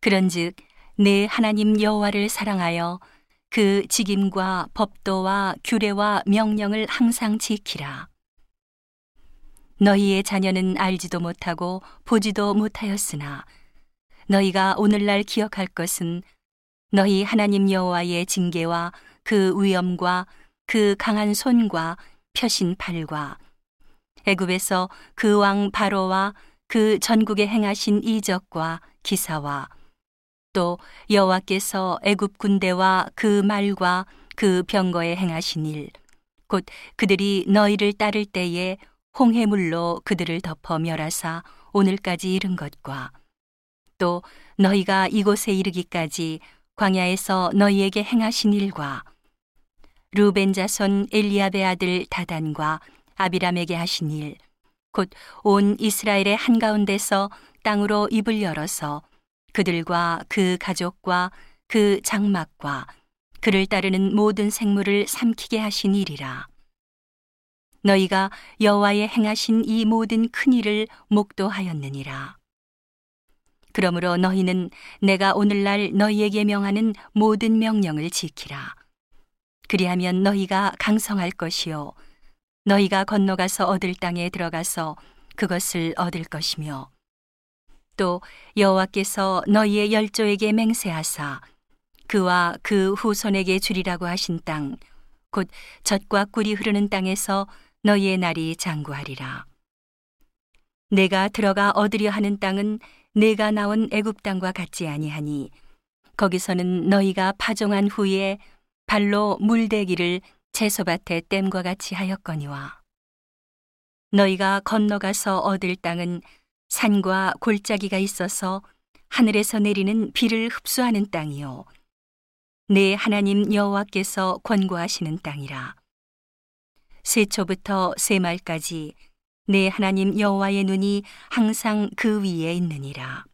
그런즉 내 하나님 여호와를 사랑하여 그 직임과 법도와 규례와 명령을 항상 지키라. 너희의 자녀는 알지도 못하고 보지도 못하였으나 너희가 오늘날 기억할 것은 너희 하나님 여호와의 징계와 그 위엄과 그 강한 손과 펴신 팔과 애굽에서 그 왕 바로와 그 전국에 행하신 이적과 기사와 또 여호와께서 애굽 군대와 그 말과 그 병거에 행하신 일. 곧 그들이 너희를 따를 때에 홍해물로 그들을 덮어 멸하사 오늘까지 이른 것과 또 너희가 이곳에 이르기까지 광야에서 너희에게 행하신 일과 루벤 자손 엘리압의 아들 다단과 아비람에게 하신 일 곧 온 이스라엘의 한가운데서 땅으로 입을 열어서 그들과 그 가족과 그 장막과 그를 따르는 모든 생물을 삼키게 하신 일이라. 너희가 여호와의 행하신 이 모든 큰 일을 목도하였느니라. 그러므로 너희는 내가 오늘날 너희에게 명하는 모든 명령을 지키라. 그리하면 너희가 강성할 것이요 너희가 건너가서 얻을 땅에 들어가서 그것을 얻을 것이며 또 여호와께서 너희의 열조에게 맹세하사 그와 그 후손에게 주리라고 하신 땅 곧 젖과 꿀이 흐르는 땅에서 너희의 날이 장구하리라. 내가 들어가 얻으려 하는 땅은 내가 나온 애굽 땅과 같지 아니하니 거기서는 너희가 파종한 후에 발로 물대기를 채소밭에 댐과 같이 하였거니와 너희가 건너가서 얻을 땅은 산과 골짜기가 있어서 하늘에서 내리는 비를 흡수하는 땅이요. 내 하나님 여호와께서 권고하시는 땅이라. 세초부터 세말까지 내 하나님 여호와의 눈이 항상 그 위에 있느니라.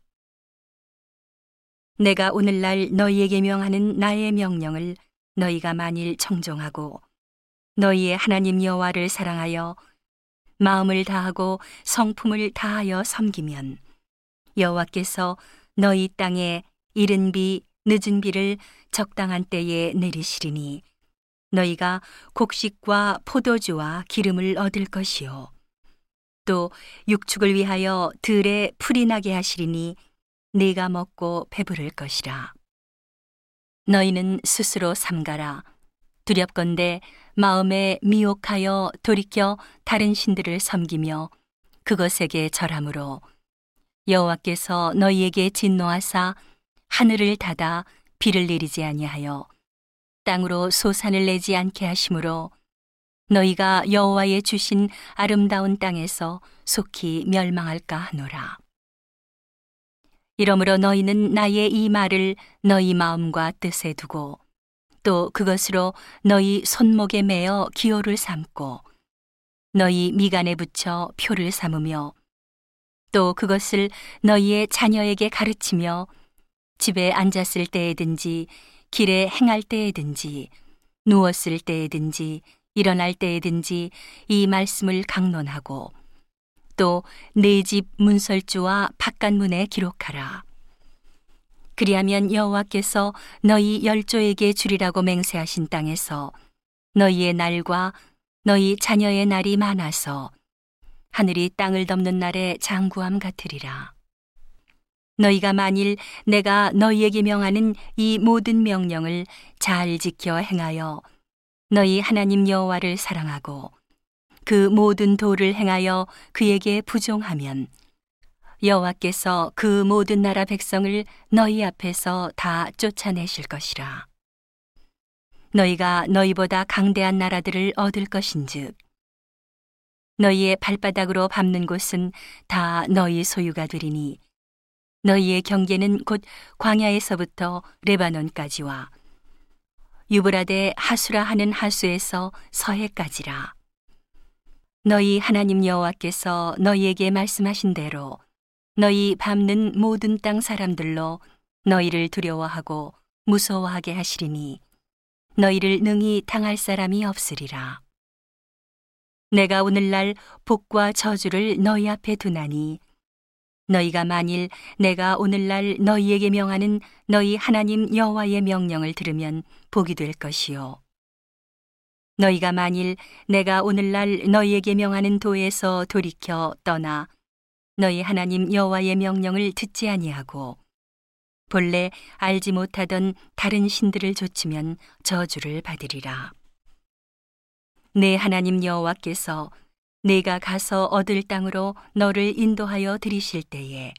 내가 오늘날 너희에게 명하는 나의 명령을 너희가 만일 청종하고 너희의 하나님 여호와를 사랑하여 마음을 다하고 성품을 다하여 섬기면 여호와께서 너희 땅에 이른 비 늦은 비를 적당한 때에 내리시리니 너희가 곡식과 포도주와 기름을 얻을 것이요. 또 육축을 위하여 들에 풀이 나게 하시리니 네가 먹고 배부를 것이라. 너희는 스스로 삼가라 두렵건대 마음에 미혹하여 돌이켜 다른 신들을 섬기며 그것에게 절함으로 여호와께서 너희에게 진노하사 하늘을 닫아 비를 내리지 아니하여 땅으로 소산을 내지 않게 하심으로 너희가 여호와의 주신 아름다운 땅에서 속히 멸망할까 하노라. 이러므로 너희는 나의 이 말을 너희 마음과 뜻에 두고 또 그것으로 너희 손목에 매어 기호를 삼고 너희 미간에 붙여 표를 삼으며 또 그것을 너희의 자녀에게 가르치며 집에 앉았을 때에든지 길에 행할 때에든지 누웠을 때에든지 일어날 때에든지 이 말씀을 강론하고 또 내 집 문설주와 바깥문에 기록하라. 그리하면 여호와께서 너희 열조에게 주리라고 맹세하신 땅에서 너희의 날과 너희 자녀의 날이 많아서 하늘이 땅을 덮는 날에 장구함 같으리라. 너희가 만일 내가 너희에게 명하는 이 모든 명령을 잘 지켜 행하여 너희 하나님 여호와를 사랑하고 그 모든 도를 행하여 그에게 부종하면 여호와께서 그 모든 나라 백성을 너희 앞에서 다 쫓아내실 것이라. 너희가 너희보다 강대한 나라들을 얻을 것인즉 너희의 발바닥으로 밟는 곳은 다 너희 소유가 되리니 너희의 경계는 곧 광야에서부터 레바논까지와 유브라데 하수라 하는 하수에서 서해까지라. 너희 하나님 여호와께서 너희에게 말씀하신 대로 너희 밟는 모든 땅 사람들로 너희를 두려워하고 무서워하게 하시리니 너희를 능히 당할 사람이 없으리라. 내가 오늘날 복과 저주를 너희 앞에 두나니 너희가 만일 내가 오늘날 너희에게 명하는 너희 하나님 여호와의 명령을 들으면 복이 될 것이요 너희가 만일 내가 오늘날 너희에게 명하는 도에서 돌이켜 떠나 너희 하나님 여호와의 명령을 듣지 아니하고 본래 알지 못하던 다른 신들을 좇으면 저주를 받으리라. 내 하나님 여호와께서 내가 가서 얻을 땅으로 너를 인도하여 들이실 때에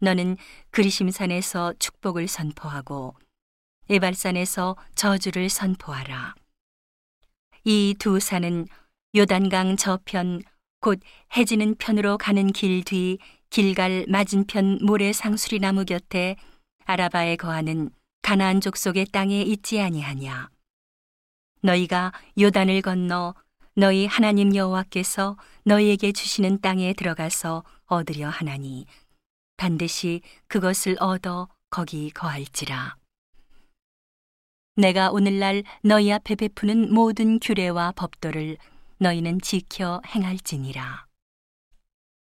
너는 그리심산에서 축복을 선포하고 에발산에서 저주를 선포하라. 이 두 산은 요단강 저편 곧 해지는 편으로 가는 길 뒤 길갈 맞은편 모래 상수리 나무 곁에 아라바에 거하는 가나안 족속의 땅에 있지 아니하냐. 너희가 요단을 건너 너희 하나님 여호와께서 너희에게 주시는 땅에 들어가서 얻으려 하나니 반드시 그것을 얻어 거기 거할지라. 내가 오늘날 너희 앞에 베푸는 모든 규례와 법도를 너희는 지켜 행할지니라.